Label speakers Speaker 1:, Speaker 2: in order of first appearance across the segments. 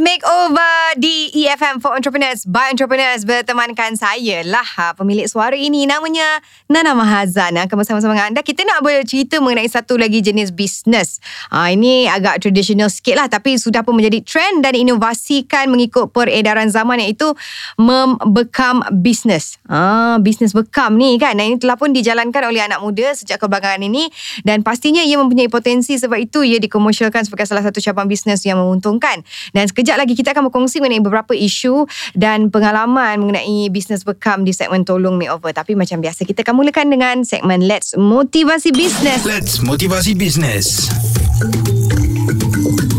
Speaker 1: Makeover di EFM for Entrepreneurs by Entrepreneurs bertemankan saya lah ha, pemilik suara ini. Namanya Nana Mahazan. Akan bersama-sama dengan anda. Kita nak bercerita mengenai satu lagi jenis bisnes. Ha, ini agak tradisional sikit lah tapi sudah pun menjadi trend dan inovasikan mengikut peredaran zaman iaitu membekam bisnes. Ha, bisnes bekam ni kan? Dan ini telah pun dijalankan oleh anak muda sejak kebelakangan ini dan pastinya ia mempunyai potensi sebab itu ia dikomersialkan sebagai salah satu cabang bisnes yang menguntungkan. Dan sekejap lagi kita akan berkongsi mengenai beberapa isu dan pengalaman mengenai bisnes bekam di segmen Tolong Makeover. Tapi macam biasa kita akan mulakan dengan segmen Let's Motivasi Business.
Speaker 2: Let's Motivasi Business.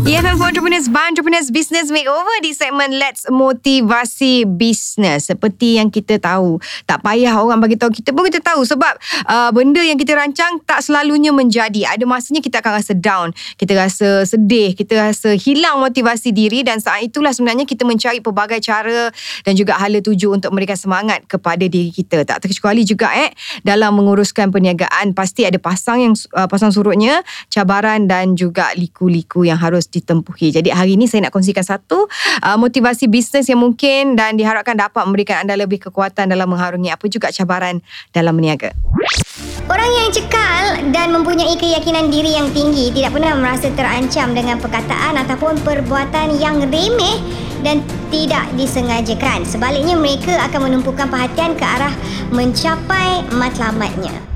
Speaker 1: EFM for Entrepreneurs by Entrepreneurs Business Makeover di segmen Let's Motivasi Business. Seperti yang kita tahu, tak payah orang bagi tahu kita pun kita tahu sebab uh, benda yang kita rancang tak selalunya menjadi. Ada masanya kita akan rasa down, kita rasa sedih, kita rasa hilang motivasi diri dan saat itulah sebenarnya kita mencari pelbagai cara dan juga hala tuju untuk memberikan semangat kepada diri kita. Tak terkecuali juga eh dalam menguruskan perniagaan pasti ada pasang yang uh, pasang surutnya, cabaran dan juga liku-liku yang harus ditempuhi. Jadi hari ini saya nak kongsikan satu uh, motivasi bisnes yang mungkin dan diharapkan dapat memberikan anda lebih kekuatan dalam mengharungi apa juga cabaran dalam berniaga.
Speaker 3: Orang yang cekal dan mempunyai keyakinan diri yang tinggi tidak pernah merasa terancam dengan perkataan ataupun perbuatan yang remeh dan tidak disengajakan. Sebaliknya mereka akan menumpukan perhatian ke arah mencapai matlamatnya.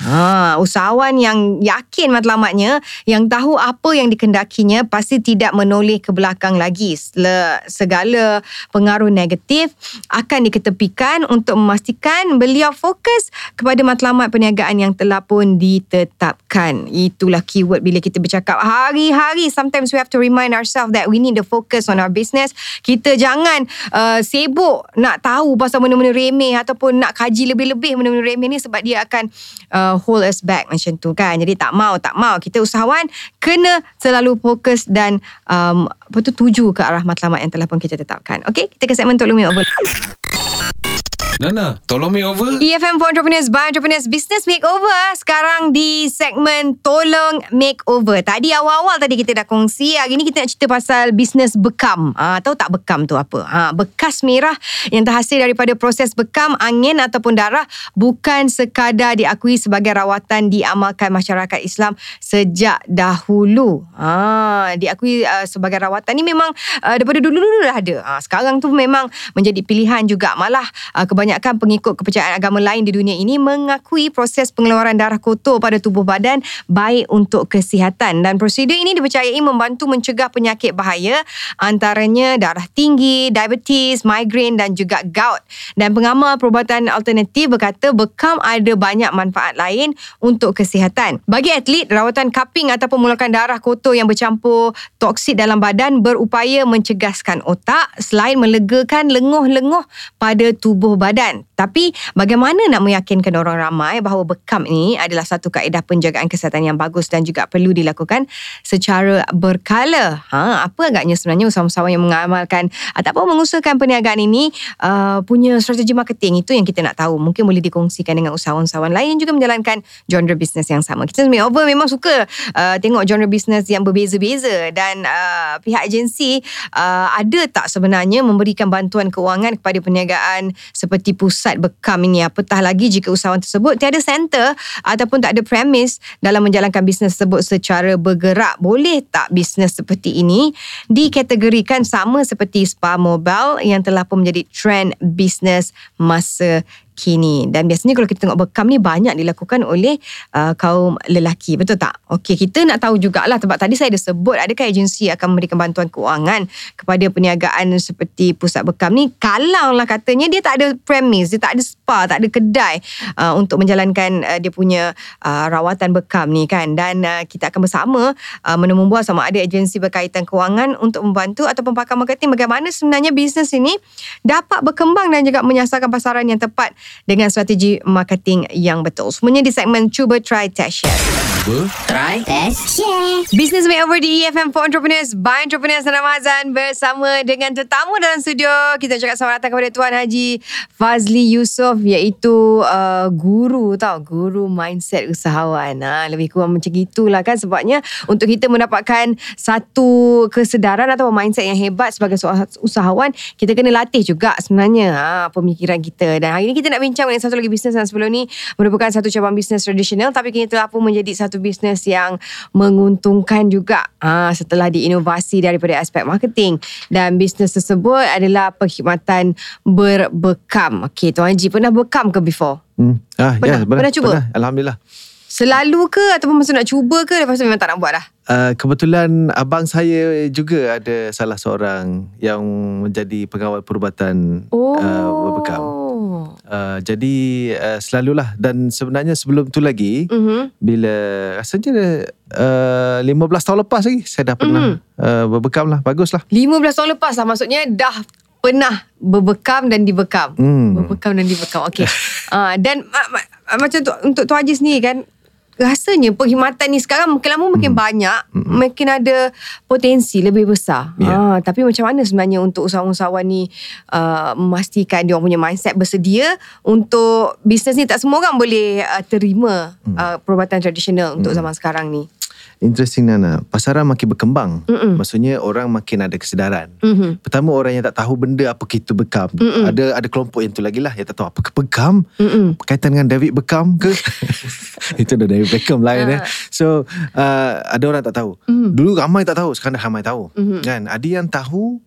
Speaker 1: Ha, usahawan yang yakin matlamatnya, yang tahu apa yang dikendakinya pasti tidak menoleh ke belakang lagi. Segala pengaruh negatif akan diketepikan untuk memastikan beliau fokus kepada matlamat perniagaan yang telah pun ditetapkan. Itulah keyword bila kita bercakap hari-hari. Sometimes we have to remind ourselves that we need to focus on our business. Kita jangan uh, sibuk nak tahu pasal benda-benda remeh ataupun nak kaji lebih-lebih benda-benda remeh ni sebab dia akan uh, hold us back macam tu kan. Jadi tak mau, tak mau. Kita usahawan kena selalu fokus dan um, apa tu, tuju ke arah matlamat yang telah pun kita tetapkan. Okay, kita ke segmen Tolong Makeover.
Speaker 2: Nana, tolong makeover.
Speaker 1: EFM for Entrepreneurs by Entrepreneurs Business Makeover. Sekarang di segmen Tolong Makeover. Tadi awal-awal tadi kita dah kongsi. Hari ni kita nak cerita pasal bisnes bekam. Ha, tahu tak bekam tu apa? Ha, bekas merah yang terhasil daripada proses bekam angin ataupun darah bukan sekadar diakui sebagai rawatan diamalkan masyarakat Islam sejak dahulu. Ha, diakui uh, sebagai rawatan ni memang uh, daripada dulu-dulu dah ada. Ha, sekarang tu memang menjadi pilihan juga. Malah uh, kebanyakan kebanyakan pengikut kepercayaan agama lain di dunia ini mengakui proses pengeluaran darah kotor pada tubuh badan baik untuk kesihatan dan prosedur ini dipercayai membantu mencegah penyakit bahaya antaranya darah tinggi, diabetes, migraine dan juga gout. Dan pengamal perubatan alternatif berkata bekam ada banyak manfaat lain untuk kesihatan. Bagi atlet, rawatan cupping ataupun mulakan darah kotor yang bercampur toksit dalam badan berupaya mencegaskan otak selain melegakan lenguh-lenguh pada tubuh badan badan. Tapi bagaimana nak meyakinkan orang ramai bahawa bekam ini adalah satu kaedah penjagaan kesihatan yang bagus dan juga perlu dilakukan secara berkala. Ha, apa agaknya sebenarnya usahawan-usahawan yang mengamalkan ataupun mengusahakan perniagaan ini uh, punya strategi marketing itu yang kita nak tahu. Mungkin boleh dikongsikan dengan usahawan-usahawan lain yang juga menjalankan genre bisnes yang sama. Kita over memang suka uh, tengok genre bisnes yang berbeza-beza dan uh, pihak agensi uh, ada tak sebenarnya memberikan bantuan keuangan kepada perniagaan seperti pusat pusat bekam ini. Apatah lagi jika usahawan tersebut tiada center ataupun tak ada premis dalam menjalankan bisnes tersebut secara bergerak. Boleh tak bisnes seperti ini dikategorikan sama seperti spa mobile yang telah pun menjadi trend bisnes masa kini dan biasanya kalau kita tengok bekam ni banyak dilakukan oleh uh, kaum lelaki. Betul tak? Okey kita nak tahu jugalah. Sebab tadi saya ada sebut adakah agensi akan memberikan bantuan keuangan kepada perniagaan seperti pusat bekam ni? Kalau lah katanya dia tak ada premis dia tak ada spa tak ada kedai uh, untuk menjalankan uh, dia punya uh, rawatan bekam ni kan? Dan uh, kita akan bersama uh, menemu buah sama ada agensi berkaitan keuangan untuk membantu ataupun pakar marketing bagaimana sebenarnya bisnes ini dapat berkembang dan juga menyasarkan pasaran yang tepat dengan strategi marketing yang betul. Semuanya di segmen Cuba Try Test Share.
Speaker 2: Cuba
Speaker 4: Try
Speaker 3: Test share.
Speaker 1: Business Makeover di EFM for Entrepreneurs by Entrepreneurs Sana Mazan bersama dengan tetamu dalam studio. Kita cakap selamat datang kepada Tuan Haji Fazli Yusof iaitu uh, guru tau, guru mindset usahawan. Ha, lebih kurang macam gitulah kan sebabnya untuk kita mendapatkan satu kesedaran atau mindset yang hebat sebagai seorang usahawan, kita kena latih juga sebenarnya ha, pemikiran kita. Dan hari ini kita nak bincang dengan satu lagi bisnes yang sebelum ni merupakan satu cabang bisnes tradisional tapi kini telah pun menjadi satu bisnes yang menguntungkan juga ha, setelah diinovasi daripada aspek marketing dan bisnes tersebut adalah perkhidmatan berbekam. Okey, Tuan Haji pernah bekam ke before?
Speaker 5: Hmm. Ah,
Speaker 1: Pernah?
Speaker 5: ya, pernah,
Speaker 1: Pernah cuba?
Speaker 5: Alhamdulillah.
Speaker 1: Selalu ke ataupun masa nak cuba ke lepas tu memang tak nak buat dah?
Speaker 5: Uh, kebetulan abang saya juga ada salah seorang yang menjadi pengawal perubatan uh, berbekam. Uh, jadi uh, selalulah dan sebenarnya sebelum tu lagi
Speaker 1: Mhm.
Speaker 5: bila rasanya uh, 15 tahun lepas lagi saya dah pernah
Speaker 1: Mhm.
Speaker 5: uh, berbekam lah baguslah
Speaker 1: 15 tahun lepas lah maksudnya dah pernah berbekam dan dibekam.
Speaker 5: Hmm.
Speaker 1: Berbekam dan dibekam. Okey. uh, dan ma- ma- macam tu untuk Tuan Haji sendiri kan rasanya perkhidmatan ni sekarang makin lama makin banyak, makin ada potensi lebih besar.
Speaker 5: Ya.
Speaker 1: Ah, tapi macam mana sebenarnya untuk usahawan-usahawan ni uh, memastikan dia orang punya mindset bersedia untuk bisnes ni tak semua orang boleh uh, terima uh, perubatan tradisional untuk zaman sekarang ni.
Speaker 5: Interesting Nana pasaran makin berkembang
Speaker 1: Mm-mm.
Speaker 5: maksudnya orang makin ada kesedaran
Speaker 1: Mhm.
Speaker 5: Pertama orang yang tak tahu benda apa itu bekam.
Speaker 1: Mm-mm.
Speaker 5: Ada ada kelompok yang tu lagi lah yang tak tahu apa ke bekam.
Speaker 1: Mm-mm.
Speaker 5: Berkaitan dengan David Beckham ke? itu dah David Beckham lain eh.
Speaker 1: Ah.
Speaker 5: So uh, ada orang tak tahu.
Speaker 1: Mm.
Speaker 5: Dulu ramai tak tahu, sekarang dah ramai tahu.
Speaker 1: Mhm.
Speaker 5: Kan? Ada yang tahu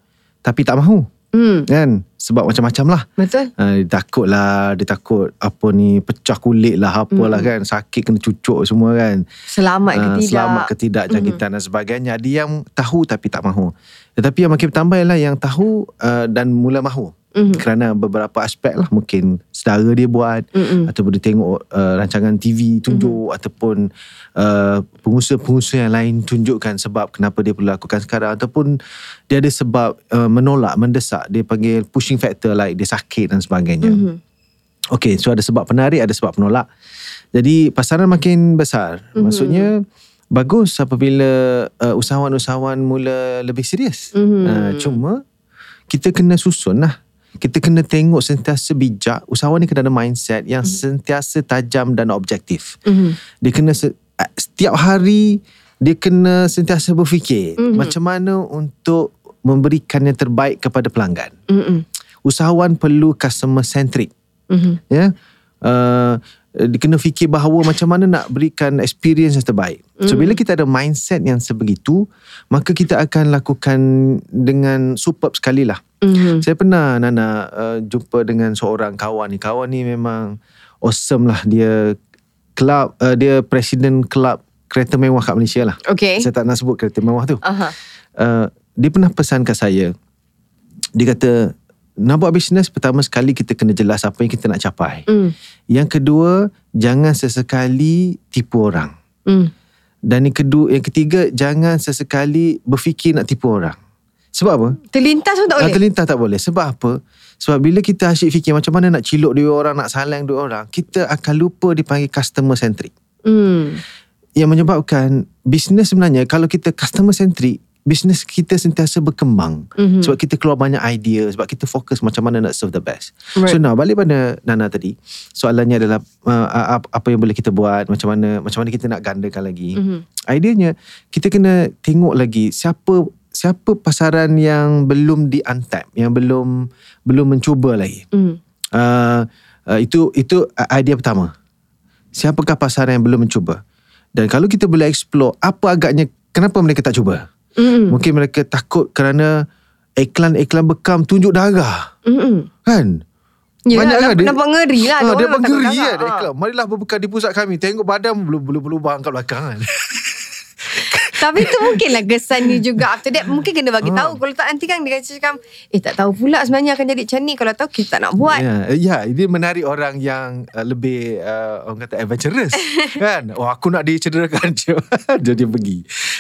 Speaker 5: tapi tak mahu.
Speaker 1: Hmm,
Speaker 5: Kan? Sebab macam-macam lah.
Speaker 1: betul.
Speaker 5: Uh, dia takut lah Dia takut Apa ni Pecah kulit lah Apalah
Speaker 1: Mm.
Speaker 5: kan Sakit kena cucuk semua kan
Speaker 1: Selamat ke
Speaker 5: Ah,
Speaker 1: tidak?
Speaker 5: Selamat ke tidak jangkitan dan sebagainya. Ada yang tahu tapi tak mahu. Tetapi yang makin bertambah ialah yang tahu uh, dan mula mahu.
Speaker 1: Mhm.
Speaker 5: Kerana beberapa aspek lah mungkin saudara dia buat
Speaker 1: Mm-mm.
Speaker 5: ataupun dia tengok uh, rancangan TV tunjuk ataupun uh, pengusaha-pengusaha yang lain tunjukkan sebab kenapa dia perlu lakukan sekarang ataupun dia ada sebab uh, menolak, mendesak. Dia panggil pushing factor like dia sakit dan sebagainya.
Speaker 1: Mhm.
Speaker 5: Okay, so ada sebab penarik, ada sebab penolak. Jadi pasaran makin besar.
Speaker 1: Mhm.
Speaker 5: Mm-hmm. Maksudnya bagus apabila uh, usahawan-usahawan mula lebih serius.
Speaker 1: Mhm.
Speaker 5: Uh, cuma kita kena susun lah. Kita kena tengok sentiasa bijak. Usahawan ni kena ada mindset yang sentiasa tajam dan objektif.
Speaker 1: Mhm.
Speaker 5: Dia kena se- uh, setiap hari dia kena sentiasa berfikir
Speaker 1: Mhm.
Speaker 5: macam mana untuk memberikan yang terbaik kepada pelanggan.
Speaker 1: Mhm.
Speaker 5: Usahawan perlu customer centric
Speaker 1: Mhm.
Speaker 5: ya uh, dia kena fikir bahawa macam mana nak berikan experience yang terbaik. So bila kita ada mindset yang sebegitu, maka kita akan lakukan dengan superb sekali lah.
Speaker 1: Mhm.
Speaker 5: Saya pernah Nana uh, jumpa dengan seorang kawan ni. Kawan ni memang awesome lah. Dia club uh, dia presiden kelab kereta mewah kat Malaysia lah.
Speaker 1: Okay.
Speaker 5: Saya tak nak sebut kereta mewah tu.
Speaker 1: Aha.
Speaker 5: Uh, dia pernah pesan kat saya. Dia kata nak buat bisnes pertama sekali kita kena jelas apa yang kita nak capai.
Speaker 1: Mm.
Speaker 5: Yang kedua, jangan sesekali tipu orang.
Speaker 1: Mm.
Speaker 5: Dan yang kedua, yang ketiga, jangan sesekali berfikir nak tipu orang. Sebab apa?
Speaker 1: Terlintas pun tak
Speaker 5: Ah,
Speaker 1: boleh.
Speaker 5: terlintas tak boleh. Sebab apa? Sebab bila kita asyik fikir macam mana nak ciluk dua orang, nak salang dua orang, kita akan lupa dipanggil customer centric.
Speaker 1: Mm.
Speaker 5: Yang menyebabkan bisnes sebenarnya kalau kita customer centric, bisnes kita sentiasa berkembang.
Speaker 1: Mhm.
Speaker 5: Sebab kita keluar banyak idea, sebab kita fokus macam mana nak serve the best.
Speaker 1: Right.
Speaker 5: So now balik pada Nana tadi, soalannya adalah uh, apa, yang boleh kita buat, macam mana macam mana kita nak gandakan lagi.
Speaker 1: Mhm.
Speaker 5: Ideanya kita kena tengok lagi siapa siapa pasaran yang belum di untap, yang belum belum mencuba lagi.
Speaker 1: Mm.
Speaker 5: Uh, uh, itu itu idea pertama. Siapakah pasaran yang belum mencuba? Dan kalau kita boleh explore apa agaknya kenapa mereka tak cuba?
Speaker 1: Mm.
Speaker 5: Mungkin mereka takut kerana iklan-iklan bekam tunjuk darah.
Speaker 1: Mm.
Speaker 5: Kan?
Speaker 1: Yelah,
Speaker 5: Banyak kan
Speaker 1: nampak,
Speaker 5: dia-
Speaker 1: nampak ngeri lah.
Speaker 5: Ah,
Speaker 1: Ada
Speaker 5: dia menggeri
Speaker 1: kakak.
Speaker 5: kan
Speaker 1: Ah.
Speaker 5: iklan. Marilah berbekam di pusat kami. Tengok badan belum belum berlubang kat belakang kan.
Speaker 1: Tapi tu mungkinlah kesannya juga After that mungkin kena bagi tahu Kalau tak nanti kan dia cakap Eh tak tahu pula sebenarnya akan jadi macam ni Kalau tahu kita tak nak buat
Speaker 5: Ya, ya, ini menarik orang yang uh, lebih uh, orang kata adventurous kan. Oh aku nak dicederakan je. Jadi dia pergi.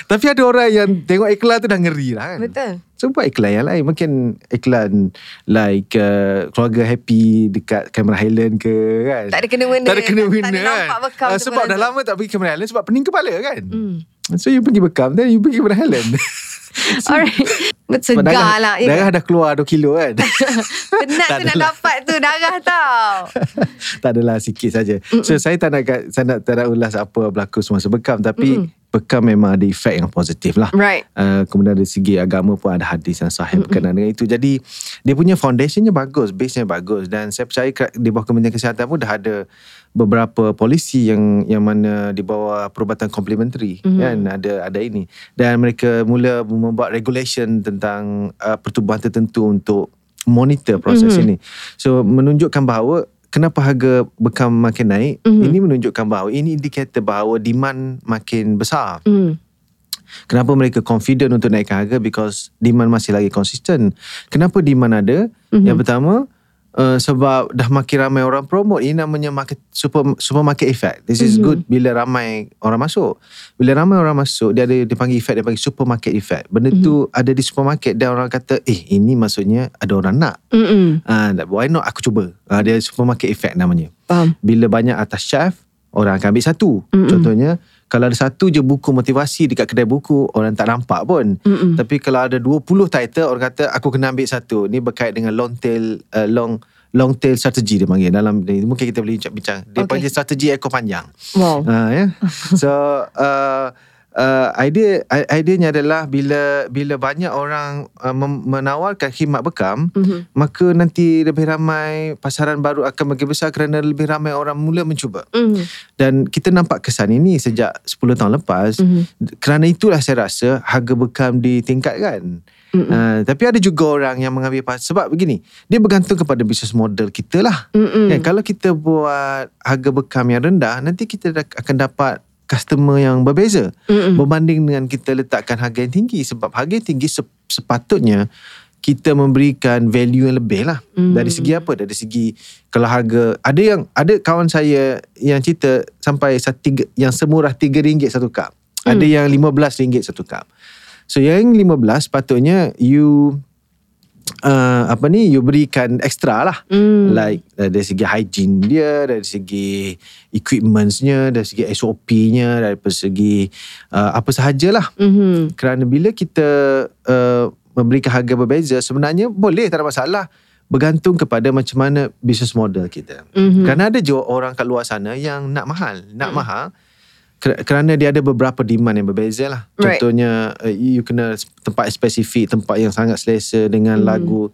Speaker 5: Tapi ada orang yang tengok iklan tu dah ngeri lah kan.
Speaker 1: Betul.
Speaker 5: So buat iklan yang lain. Mungkin iklan Like uh, Keluarga happy Dekat Cameron Highland ke kan?
Speaker 1: Tak ada kena-mena.
Speaker 5: Tak ada kena-mena
Speaker 1: Tak
Speaker 5: kan
Speaker 1: nampak bekam
Speaker 5: Ah,
Speaker 1: tu
Speaker 5: Sebab dah lama tak pergi Cameron Highland Sebab pening kepala kan?
Speaker 1: Hmm.
Speaker 5: So you pergi bekam Then you pergi Cameron Highland.
Speaker 1: Alright.
Speaker 5: Sebab
Speaker 1: Segar
Speaker 5: darah,
Speaker 1: lah ya.
Speaker 5: Darah dah keluar 2 kilo kan?
Speaker 1: Penat
Speaker 5: Tak
Speaker 1: tu nak dapat tu Darah tau.
Speaker 5: Tak adalah sikit saja. So saya tak nak saya nak tak nak ulas apa berlaku semasa bekam tapi
Speaker 1: Mm-mm.
Speaker 5: Bekam memang ada efek yang positif lah.
Speaker 1: Right
Speaker 5: Uh, kemudian dari segi agama pun ada hadis yang sahih berkenaan dengan itu. Jadi dia punya foundationnya bagus, base-nya bagus dan saya percaya di bawah Kementerian Kesihatan pun dah ada beberapa polisi yang yang mana di bawah perubatan komplementari
Speaker 1: Mhm.
Speaker 5: kan ada ada ini dan mereka mula membuat regulation tentang uh, pertubuhan tertentu untuk monitor proses
Speaker 1: Mhm.
Speaker 5: ini. So menunjukkan bahawa kenapa harga bekam makin naik
Speaker 1: Mhm.
Speaker 5: ini menunjukkan bahawa ini indikator bahawa demand makin besar.
Speaker 1: hmm.
Speaker 5: Kenapa mereka confident untuk naikkan harga because demand masih lagi konsisten. Kenapa demand ada?
Speaker 1: Mhm.
Speaker 5: Yang pertama uh, sebab dah makin ramai orang promote ini namanya market super supermarket effect. This is
Speaker 1: Mhm.
Speaker 5: good bila ramai orang masuk. Bila ramai orang masuk dia ada dia panggil effect dia panggil supermarket effect. Benda tu ada di supermarket dan orang kata eh ini maksudnya ada orang nak.
Speaker 1: Mm-mm.
Speaker 5: Ah uh, why not aku cuba. Uh, dia supermarket effect namanya.
Speaker 1: Faham
Speaker 5: Bila banyak atas chef Orang akan ambil satu
Speaker 1: Mm-mm.
Speaker 5: Contohnya Kalau ada satu je buku motivasi Dekat kedai buku Orang tak nampak pun.
Speaker 1: Mm-mm.
Speaker 5: Tapi kalau ada 20 title Orang kata Aku kena ambil satu. Ni berkait dengan long tail uh, Long long tail strategi dia panggil. Dalam mungkin kita boleh bincang. Dia
Speaker 1: Okay.
Speaker 5: panggil strategi ekor panjang.
Speaker 1: Wow.
Speaker 5: Uh, ya. So uh, uh, idea ideanya adalah bila bila banyak orang uh, menawarkan khidmat bekam
Speaker 1: Mhm.
Speaker 5: maka nanti lebih ramai pasaran baru akan makin besar kerana lebih ramai orang mula mencuba
Speaker 1: Mhm.
Speaker 5: dan kita nampak kesan ini sejak 10 tahun lepas
Speaker 1: Mhm.
Speaker 5: kerana itulah saya rasa harga bekam ditingkatkan
Speaker 1: Mm-mm.
Speaker 5: Uh, tapi ada juga orang yang mengambil pas sebab begini dia bergantung kepada bisnes model kita lah
Speaker 1: Mm-mm.
Speaker 5: kan, kalau kita buat harga bekam yang rendah nanti kita akan dapat customer yang berbeza.
Speaker 1: Mm-mm.
Speaker 5: berbanding dengan kita letakkan harga yang tinggi. Sebab harga yang tinggi sep- sepatutnya kita memberikan value yang lebih lah.
Speaker 1: Mm.
Speaker 5: dari segi apa? Dari segi kalau harga. Ada yang ada kawan saya yang cerita sampai satu tiga, yang semurah RM3 satu cup. Ada yang RM15 satu cup. So yang 15 patutnya you uh, apa ni you berikan extra lah
Speaker 1: Mm.
Speaker 5: like uh, dari segi hygiene dia dari segi equipmentsnya dari segi SOP-nya dari segi uh, apa sahajalah
Speaker 1: Mhm.
Speaker 5: kerana bila kita uh, memberikan harga berbeza sebenarnya boleh tak ada masalah bergantung kepada macam mana business model kita
Speaker 1: Mhm.
Speaker 5: kerana ada je orang kat luar sana yang nak mahal nak mahal ker- kerana dia ada beberapa demand yang berbeza lah.
Speaker 1: Right.
Speaker 5: contohnya uh, you kena tempat spesifik tempat yang sangat selesa dengan lagu.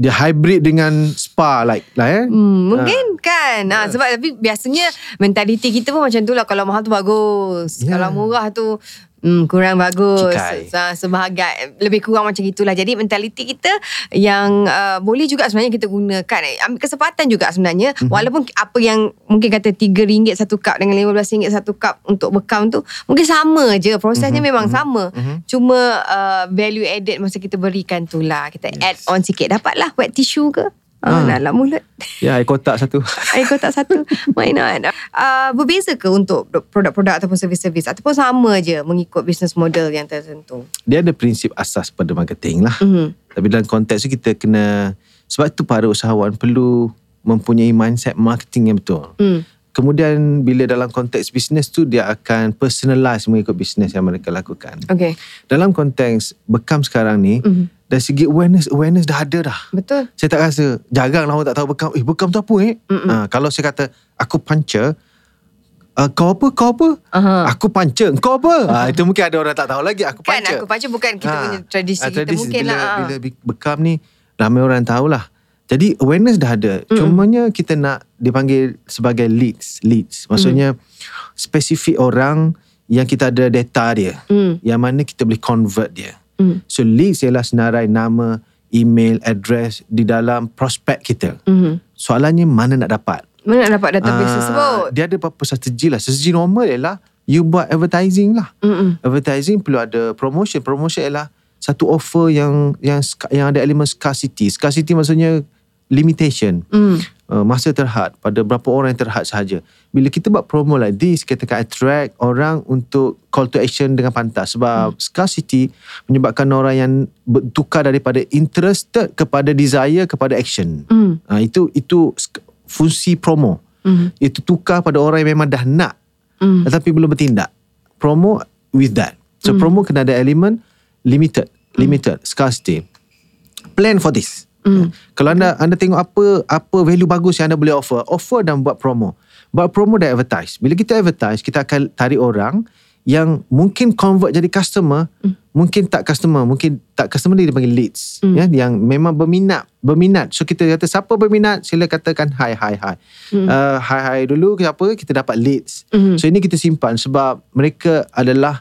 Speaker 5: Dia hybrid dengan spa like lah eh?
Speaker 1: Hmm, mungkin kan? Ha, Sebab tapi biasanya Mentaliti kita pun macam tu lah. Kalau mahal tu bagus.
Speaker 5: Ya.
Speaker 1: Kalau murah tu Hmm, kurang bagus.
Speaker 5: Cikai.
Speaker 1: Se- Sebahagian. Lebih kurang macam itulah Jadi mentaliti kita Yang uh, Boleh juga sebenarnya kita gunakan. Eh, Ambil kesempatan juga sebenarnya.
Speaker 5: Mhm.
Speaker 1: mm-hmm. Walaupun apa yang Mungkin kata RM3 satu cup Dengan RM15 satu cup Untuk bekam tu Mungkin sama je. Prosesnya
Speaker 5: Mhm,
Speaker 1: memang
Speaker 5: mhm,
Speaker 1: sama.
Speaker 5: Mhm.
Speaker 1: Cuma uh, Value added Masa kita berikan tu lah. Kita yes. add on sikit. Dapatlah wet tissue ke Ah,
Speaker 5: Ah.
Speaker 1: nak lap mulut
Speaker 5: ya air kotak satu
Speaker 1: Air kotak satu Why not uh, Berbeza ke untuk Produk-produk ataupun servis-servis Ataupun sama je Mengikut business model yang tertentu
Speaker 5: dia ada prinsip asas pada marketing lah
Speaker 1: Mhm.
Speaker 5: Tapi dalam konteks tu kita kena sebab tu para usahawan perlu mempunyai mindset marketing yang betul.
Speaker 1: Hmm.
Speaker 5: Kemudian bila dalam konteks bisnes tu dia akan personalize mengikut bisnes yang mereka lakukan.
Speaker 1: Okay
Speaker 5: Dalam konteks bekam sekarang ni
Speaker 1: Mhm.
Speaker 5: Dari segi awareness awareness dah ada dah.
Speaker 1: Betul
Speaker 5: Saya tak rasa jarang lah orang tak tahu bekam. Eh bekam tu apa eh? Ha, kalau saya kata aku puncher Uh, kau apa? Kau apa?
Speaker 1: Aha.
Speaker 5: Aku puncher. Kau apa? Ha, itu mungkin ada orang tak tahu lagi. Aku
Speaker 1: Kan
Speaker 5: puncher.
Speaker 1: aku baca bukan kita
Speaker 5: Ah.
Speaker 1: punya tradisi
Speaker 5: Ah,
Speaker 1: kita mungkin
Speaker 5: bila,
Speaker 1: lah ah.
Speaker 5: Bila bi- bekam ni ramai orang tahulah. Jadi awareness dah ada. Mm. Cumanya kita nak dipanggil sebagai leads. Leads. Maksudnya spesifik orang yang kita ada data dia.
Speaker 1: Mm.
Speaker 5: Yang mana kita boleh convert dia.
Speaker 1: Mm.
Speaker 5: So leads ialah senarai nama, email, address di dalam prospek kita.
Speaker 1: Mhm.
Speaker 5: Soalannya mana nak dapat?
Speaker 1: Mana nak dapat database
Speaker 5: Ah,
Speaker 1: tersebut
Speaker 5: Dia ada beberapa strategi lah. Strategi normal ialah you buat advertising lah.
Speaker 1: Mm-mm.
Speaker 5: Advertising perlu ada promotion. Promotion ialah satu offer yang yang yang ada elemen scarcity. Scarcity maksudnya limitation.
Speaker 1: Mm.
Speaker 5: Uh, masa terhad pada berapa orang yang terhad sahaja. Bila kita buat promo like this, kita akan attract orang untuk call to action dengan pantas. Sebab scarcity menyebabkan orang yang bertukar daripada interested kepada desire kepada action.
Speaker 1: Mm.
Speaker 5: Uh, itu itu fungsi promo.
Speaker 1: Mm.
Speaker 5: Itu tukar pada orang yang memang dah nak
Speaker 1: Mm.
Speaker 5: tetapi belum bertindak. Promo with that. So promo kena ada elemen limited, limited, scarcity. Plan for this.
Speaker 1: Mm.
Speaker 5: Kalau anda anda tengok apa apa value bagus yang anda boleh offer, offer dan buat promo. Buat promo dan advertise. Bila kita advertise, kita akan tarik orang yang mungkin convert jadi customer, mm. mungkin tak customer, mungkin tak customer dia dipanggil leads, mm. ya, yang memang berminat, berminat. So kita kata siapa berminat, sila katakan hi hi hi. Mm. Uh, hi hi dulu siapa kita dapat leads.
Speaker 1: Mm.
Speaker 5: So ini kita simpan sebab mereka adalah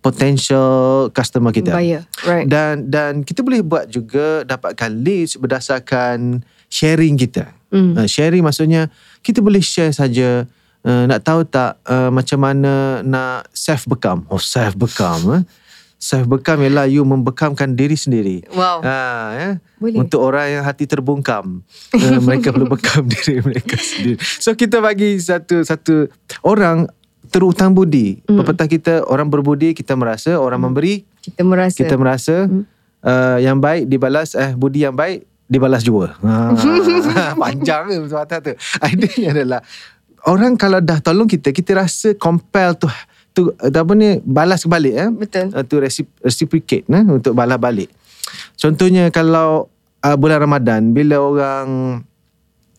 Speaker 5: potential customer kita.
Speaker 1: Buyer, right.
Speaker 5: Dan dan kita boleh buat juga dapatkan leads berdasarkan sharing kita.
Speaker 1: Mm.
Speaker 5: Uh, sharing maksudnya kita boleh share saja uh, nak tahu tak uh, macam mana nak self bekam. Oh self bekam eh. Self bekam ialah you membekamkan diri sendiri.
Speaker 1: Wow.
Speaker 5: Ha, ya.
Speaker 1: Boleh.
Speaker 5: Untuk orang yang hati terbungkam, uh, mereka perlu bekam diri mereka sendiri. So kita bagi satu satu orang terutang budi.
Speaker 1: Hmm.
Speaker 5: Pepatah kita orang berbudi kita merasa, orang memberi
Speaker 1: Kita merasa.
Speaker 5: kita merasa
Speaker 1: Hmm.
Speaker 5: uh, yang baik dibalas eh budi yang baik dibalas jua. Ha, panjang ke pepatah tu. Idenya adalah orang kalau dah tolong kita kita rasa compel tu tu apa ni balas balik eh.
Speaker 1: Betul.
Speaker 5: Uh, tu recip- reciprocate eh, untuk balas balik. Contohnya kalau uh, bulan Ramadan bila orang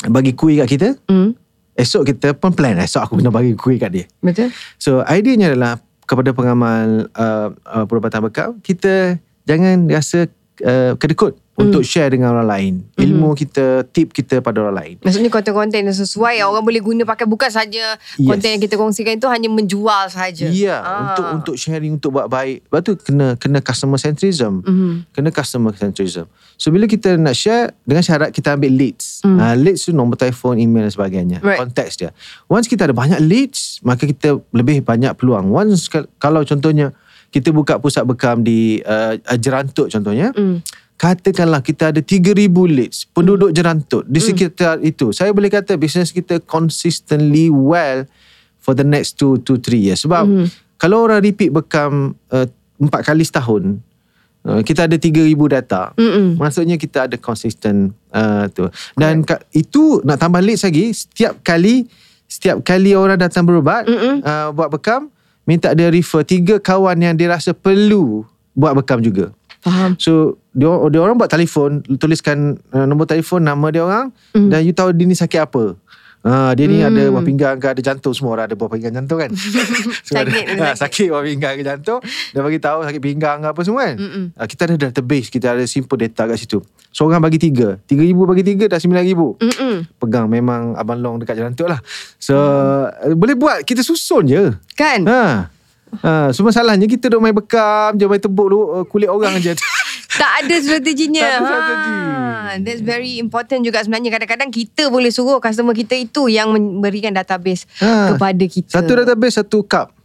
Speaker 5: bagi kuih kat kita,
Speaker 1: Mm.
Speaker 5: Esok kita pun plan esok aku kena bagi kuih kat dia.
Speaker 1: Betul.
Speaker 5: So idenya adalah kepada pengamal uh, uh, perubatan bekam kita jangan rasa uh, kedekut
Speaker 1: Hmm.
Speaker 5: untuk share dengan orang lain. Ilmu kita, tip kita pada orang lain.
Speaker 1: Maksudnya konten-konten yang sesuai yang orang boleh guna pakai bukan saja
Speaker 5: Yes.
Speaker 1: konten yang kita kongsikan itu hanya menjual saja.
Speaker 5: Ya,
Speaker 1: Ah.
Speaker 5: untuk untuk sharing untuk buat baik. Lepas tu kena kena customer centrism.
Speaker 1: Mhm.
Speaker 5: Kena customer centrism. So bila kita nak share dengan syarat kita ambil leads. Mm. Uh, leads tu nombor telefon, email dan sebagainya.
Speaker 1: Right.
Speaker 5: Konteks dia. Once kita ada banyak leads, maka kita lebih banyak peluang. Once kal- kalau contohnya kita buka pusat bekam di uh, uh, Jerantuk contohnya.
Speaker 1: Mm.
Speaker 5: Katakanlah kita ada 3000 leads penduduk Jerantuk di sekitar itu. Saya boleh kata bisnes kita consistently well for the next 2 to 3 years. Sebab
Speaker 1: Mhm.
Speaker 5: kalau orang repeat bekam uh, 4 kali setahun, uh, kita ada 3000 data.
Speaker 1: Mm-mm.
Speaker 5: Maksudnya kita ada consistent uh, tu. Dan ka, itu nak tambah leads lagi setiap kali setiap kali orang datang berubat uh, buat bekam minta dia refer tiga kawan yang dia rasa perlu buat bekam juga.
Speaker 1: Faham.
Speaker 5: So dia, dia orang buat telefon tuliskan uh, nombor telefon nama dia orang mm. dan you tahu dia ni sakit apa. Ha, dia ni
Speaker 1: Mm.
Speaker 5: ada buah pinggang ke ada jantung semua orang ada buah pinggang jantung kan. Semua
Speaker 1: Sakit,
Speaker 5: ada, ha,
Speaker 1: sakit.
Speaker 5: sakit buah pinggang ke jantung. Dia bagi tahu sakit pinggang ke apa semua kan.
Speaker 1: Mm-mm.
Speaker 5: Ha, kita ada database, kita ada simple data kat situ. Seorang bagi tiga. Tiga ribu bagi tiga dah sembilan ribu.
Speaker 1: Mm-mm.
Speaker 5: Pegang memang Abang Long dekat jalan tu lah. So mm. boleh buat kita susun je.
Speaker 1: Kan?
Speaker 5: Ha. Ha, so masalahnya kita duk main bekam je main tebuk uh, kulit orang je.
Speaker 1: Tak ada strateginya.
Speaker 5: Tak ada strategi.
Speaker 1: Ha, that's very important juga sebenarnya. Kadang-kadang kita boleh suruh customer kita itu yang memberikan database
Speaker 5: Ha.
Speaker 1: kepada kita.
Speaker 5: Satu database satu cup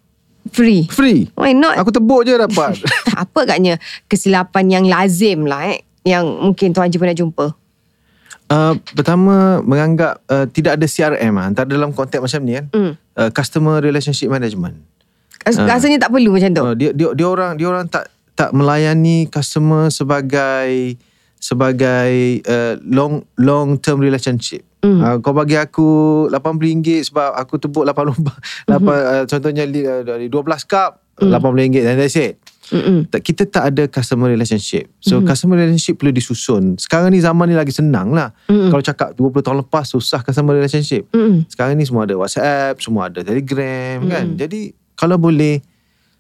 Speaker 1: Free.
Speaker 5: free.
Speaker 1: Why not?
Speaker 5: Aku tebuk je dapat.
Speaker 1: Apa agaknya kesilapan yang lazim lah eh. Yang mungkin Tuan Haji pernah jumpa.
Speaker 5: Uh, pertama menganggap uh, tidak ada CRM ah antara dalam konteks macam ni kan.
Speaker 1: Hmm.
Speaker 5: Uh, customer relationship management.
Speaker 1: Ras- Rasanya tak perlu macam tu.
Speaker 5: Uh, dia dia dia orang dia orang tak tak melayani customer sebagai sebagai uh, long long term relationship.
Speaker 1: Hmm.
Speaker 5: Uh, kau bagi aku RM80 sebab aku tebuk 8 lubang.
Speaker 1: Hmm.
Speaker 5: 8 uh, contohnya uh, dari 12 cup RM80 dan that's it.
Speaker 1: Mm-mm.
Speaker 5: Kita tak ada customer relationship. So mm-hmm. customer relationship perlu disusun. Sekarang ni zaman ni lagi senang lah.
Speaker 1: Mm-mm.
Speaker 5: Kalau cakap 20 tahun lepas susah customer relationship.
Speaker 1: Mm-mm.
Speaker 5: Sekarang ni semua ada WhatsApp, semua ada Telegram kan. Jadi kalau boleh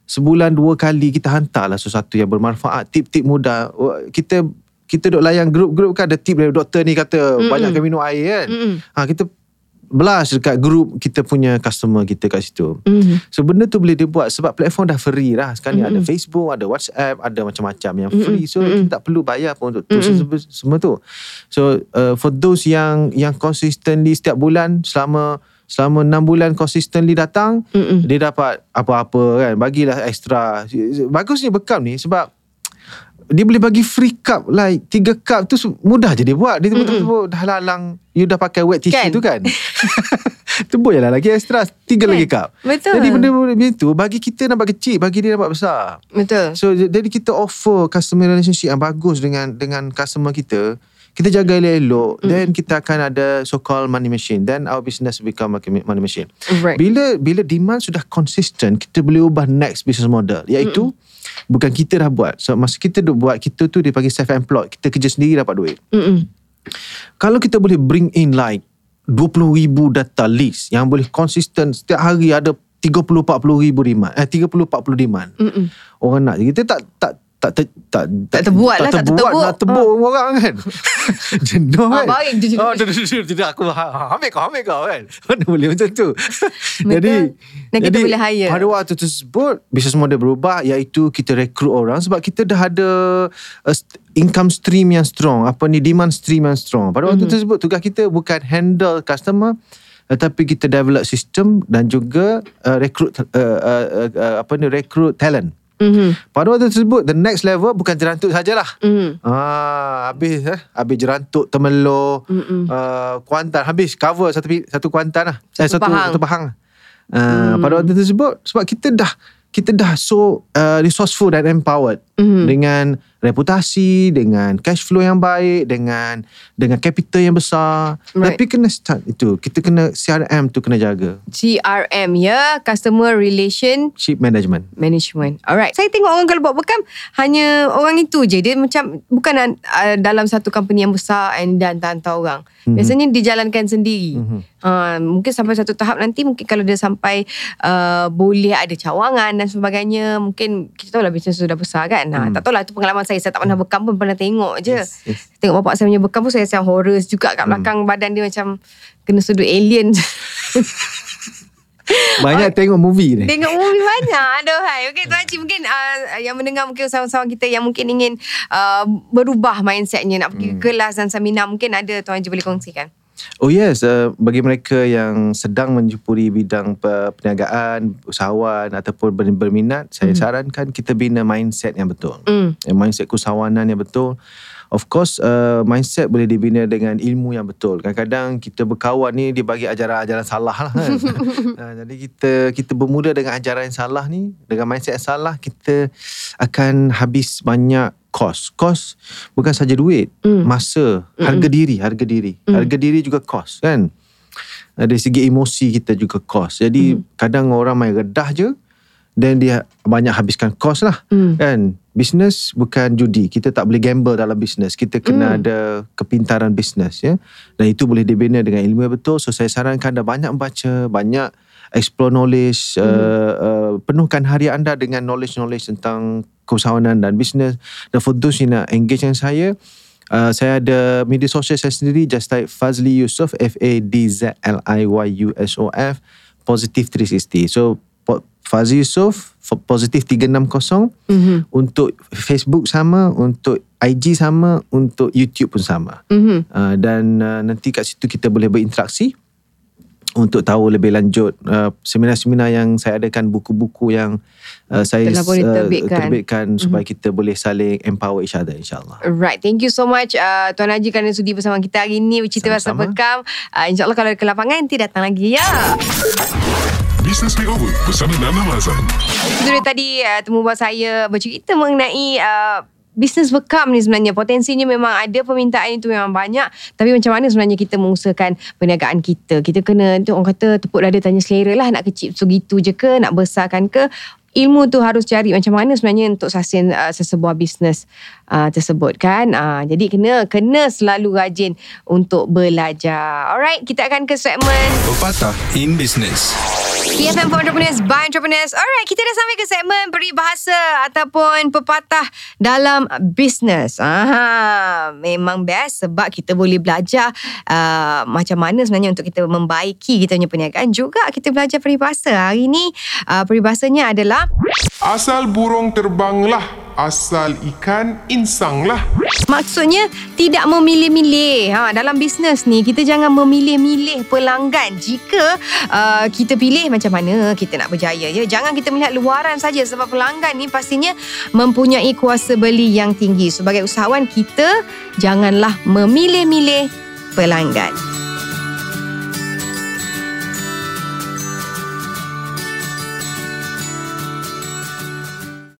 Speaker 5: sebulan dua kali kita hantarlah sesuatu yang bermanfaat, tip-tip mudah. Wah, Kita kita duk layan grup-grup kan ada tip dari doktor ni kata
Speaker 1: Mm-mm.
Speaker 5: banyakkan minum air kan.
Speaker 1: Mm-mm.
Speaker 5: Ha kita blast dekat grup kita punya customer kita kat situ.
Speaker 1: Mm.
Speaker 5: So benda tu boleh dibuat sebab platform dah free lah. Sekarang ni
Speaker 1: Mm-mm.
Speaker 5: ada Facebook, ada WhatsApp, ada macam-macam yang free. So
Speaker 1: Mm-mm.
Speaker 5: kita tak perlu bayar pun untuk tu semua, semua tu. So uh, for those yang yang consistently setiap bulan selama selama 6 bulan consistently datang
Speaker 1: Mm-mm.
Speaker 5: dia dapat apa-apa kan bagilah extra bagusnya bekam ni sebab dia boleh bagi free cup like tiga cup tu mudah je dia buat dia tepuk-tepuk dah lalang you dah pakai wet tissue
Speaker 1: Kan?
Speaker 5: tu kan tepuk je lah lagi extra tiga
Speaker 1: Kan?
Speaker 5: lagi cup
Speaker 1: Betul.
Speaker 5: jadi benda-benda macam tu bagi kita nampak kecil bagi dia nampak besar
Speaker 1: Betul.
Speaker 5: So jadi kita offer customer relationship yang bagus dengan dengan customer kita. Kita jaga elok-elok mm. then kita akan ada so called money machine then our business become a money machine.
Speaker 1: Right.
Speaker 5: Bila bila demand sudah consistent kita boleh ubah next business model iaitu mm. bukan kita dah buat. So masa kita duk buat kita tu dia panggil self employed. Kita kerja sendiri dapat duit.
Speaker 1: Mm-mm.
Speaker 5: Kalau kita boleh bring in like 20,000 data list yang boleh konsisten setiap hari ada 30 40 ribu demand eh 30 40 demand.
Speaker 1: Mm-mm.
Speaker 5: Orang nak kita tak tak tak tak tak,
Speaker 1: Tak terbuat lah, tak
Speaker 5: terbuat nak tebuk orang kan. Jenuh
Speaker 1: Ah,
Speaker 5: kan.
Speaker 1: baring je.
Speaker 5: Oh, dah, dah, dah, dah, dah, aku ha- ha- ambil kau, ambil kau kan. Mana boleh macam tu. jadi,
Speaker 1: Dan kita boleh hire.
Speaker 5: pada waktu tersebut, business model berubah iaitu kita rekrut orang sebab kita dah ada uh, income stream yang strong. Apa ni, demand stream yang strong. Pada waktu
Speaker 1: Mhm.
Speaker 5: tersebut, tugas kita bukan handle customer tetapi kita develop sistem dan juga uh, rekrut uh, uh, uh, uh, apa ni rekrut talent.
Speaker 1: Mm-hmm.
Speaker 5: Pada waktu tersebut the next level bukan jerantuk sajalah.
Speaker 1: Mm.
Speaker 5: Ah, habis eh, habis jerantuk temelur,
Speaker 1: Mm-mm.
Speaker 5: uh, kuantan habis cover satu satu kuantan lah. eh,
Speaker 1: Satu
Speaker 5: satu
Speaker 1: pahang.
Speaker 5: satu pahang. Uh, pada waktu tersebut sebab kita dah kita dah so uh, resourceful dan empowered
Speaker 1: Mhm.
Speaker 5: dengan reputasi, dengan cash flow yang baik, dengan dengan capital yang besar.
Speaker 1: Right.
Speaker 5: Tapi kena start itu. Kita kena CRM tu kena jaga.
Speaker 1: CRM ya, Customer Relation
Speaker 5: Ship management.
Speaker 1: Management. Alright. Saya tengok orang kalau buat bekam hanya orang itu je. Dia macam bukan uh, dalam satu company yang besar and dan hantar orang. Mm-hmm. Biasanya dijalankan sendiri. Mm-hmm. Uh, mungkin sampai satu tahap nanti mungkin kalau dia sampai uh, boleh ada cawangan dan sebagainya. Mungkin kita tahu lah bisnes sudah besar kan. Ha, tak tahulah itu pengalaman saya. Saya tak pernah bekam pun pernah tengok je.
Speaker 5: Yes, yes.
Speaker 1: Tengok bapak saya punya bekam pun saya rasa horror juga kat belakang badan dia macam kena sudut alien.
Speaker 5: Banyak tengok movie ni.
Speaker 1: Tengok movie banyak Aduh hai Okay Tuan Haji mungkin uh, Yang mendengar mungkin Usahawan-usahawan kita Yang mungkin ingin uh, Berubah mindsetnya Nak pergi hmm. kelas dan seminar Mungkin ada Tuan Haji boleh kongsikan
Speaker 5: Oh yes, uh, bagi mereka yang sedang menjupuri bidang pe- perniagaan, usahawan ataupun ber- berminat, saya sarankan kita bina mindset yang betul.
Speaker 1: Mm.
Speaker 5: Eh, Mindset keusahawanan yang betul. Of course, uh, mindset boleh dibina dengan ilmu yang betul. Kadang-kadang kita berkawan ni dia bagi ajaran-ajaran salah lah kan. uh, jadi kita kita bermula dengan ajaran yang salah ni, dengan mindset yang salah, kita akan habis banyak kos. Kos bukan saja duit,
Speaker 1: Mm.
Speaker 5: masa, harga diri, harga diri. Harga diri juga kos kan. Dari segi emosi kita juga kos. Jadi kadang orang main redah je then dia banyak habiskan kos lah.
Speaker 1: Mm.
Speaker 5: Kan? Business bukan judi. Kita tak boleh gamble dalam business. Kita kena ada kepintaran business ya. Dan itu boleh dibina dengan ilmu yang betul. So saya sarankan anda banyak baca, banyak explore knowledge, uh, uh, penuhkan hari anda dengan knowledge-knowledge tentang keusahawanan dan business. Dan for those yang nak engage dengan saya, Uh, saya ada media sosial saya sendiri just type Fazli Yusof F A D Z L I Y U S O F Positive 360 so Fazli Yusof Positive 360
Speaker 1: mm-hmm.
Speaker 5: untuk Facebook sama untuk IG sama untuk YouTube pun sama
Speaker 1: Mm-hmm.
Speaker 5: uh, dan uh, nanti kat situ kita boleh berinteraksi untuk tahu lebih lanjut uh, seminar-seminar yang saya adakan buku-buku yang uh, saya
Speaker 1: Telah pun
Speaker 5: uh,
Speaker 1: diterbitkan.
Speaker 5: terbitkan supaya kita boleh saling empower each other insyaAllah
Speaker 1: Alright, thank you so much uh, Tuan Haji kerana sudi bersama kita hari ini bercerita pasal bekam. Uh, InsyaAllah kalau ada ke lapangan nanti datang lagi ya.
Speaker 4: Business Makeover bersama Nana Mazan.
Speaker 1: Itu dia tadi uh, temu buat saya bercerita mengenai uh, bisnes bekam ni sebenarnya. Potensinya memang ada permintaan itu memang banyak. Tapi macam mana sebenarnya kita mengusahakan perniagaan kita? Kita kena tu orang kata tepuk dada tanya selera lah. Nak kecil segitu je ke? Nak besarkan ke ilmu tu harus cari macam mana sebenarnya untuk sustain uh, sesebuah bisnes uh, tersebut kan uh, jadi kena kena selalu rajin untuk belajar alright kita akan ke segmen
Speaker 2: Pepatah in business.
Speaker 1: PFM for Entrepreneurs by Entrepreneurs. Alright, kita dah sampai ke segmen peribahasa ataupun pepatah dalam bisnes. Aha, memang best sebab kita boleh belajar uh, macam mana sebenarnya untuk kita membaiki kita punya perniagaan. Juga kita belajar peribahasa. Hari ni uh, peribahasanya adalah
Speaker 4: Asal burung terbanglah asal ikan insang lah.
Speaker 1: Maksudnya tidak memilih-milih. Ha, dalam bisnes ni kita jangan memilih-milih pelanggan. Jika uh, kita pilih macam mana kita nak berjaya ya. Jangan kita melihat luaran saja sebab pelanggan ni pastinya mempunyai kuasa beli yang tinggi. Sebagai usahawan kita janganlah memilih-milih pelanggan.